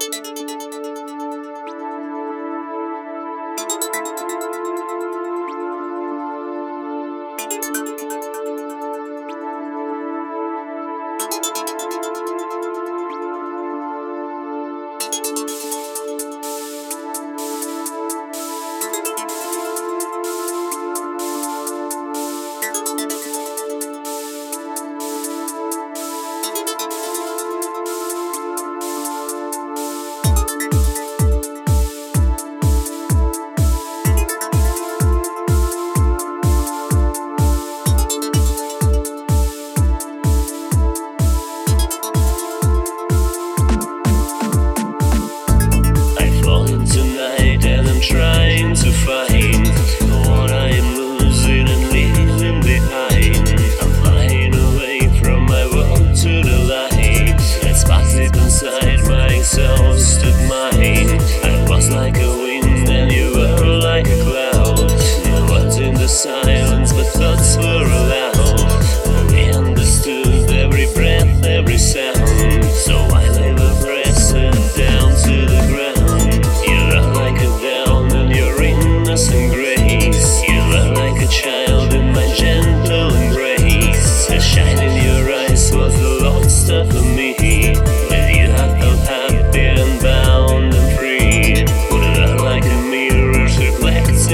Thank you.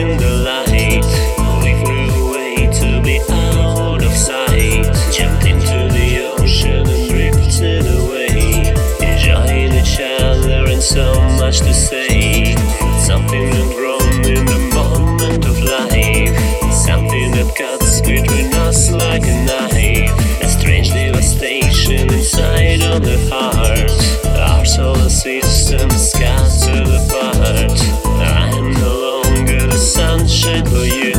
in the light. laid on the heart. Our solar system scattered apart. I'm no longer the sunshine for you.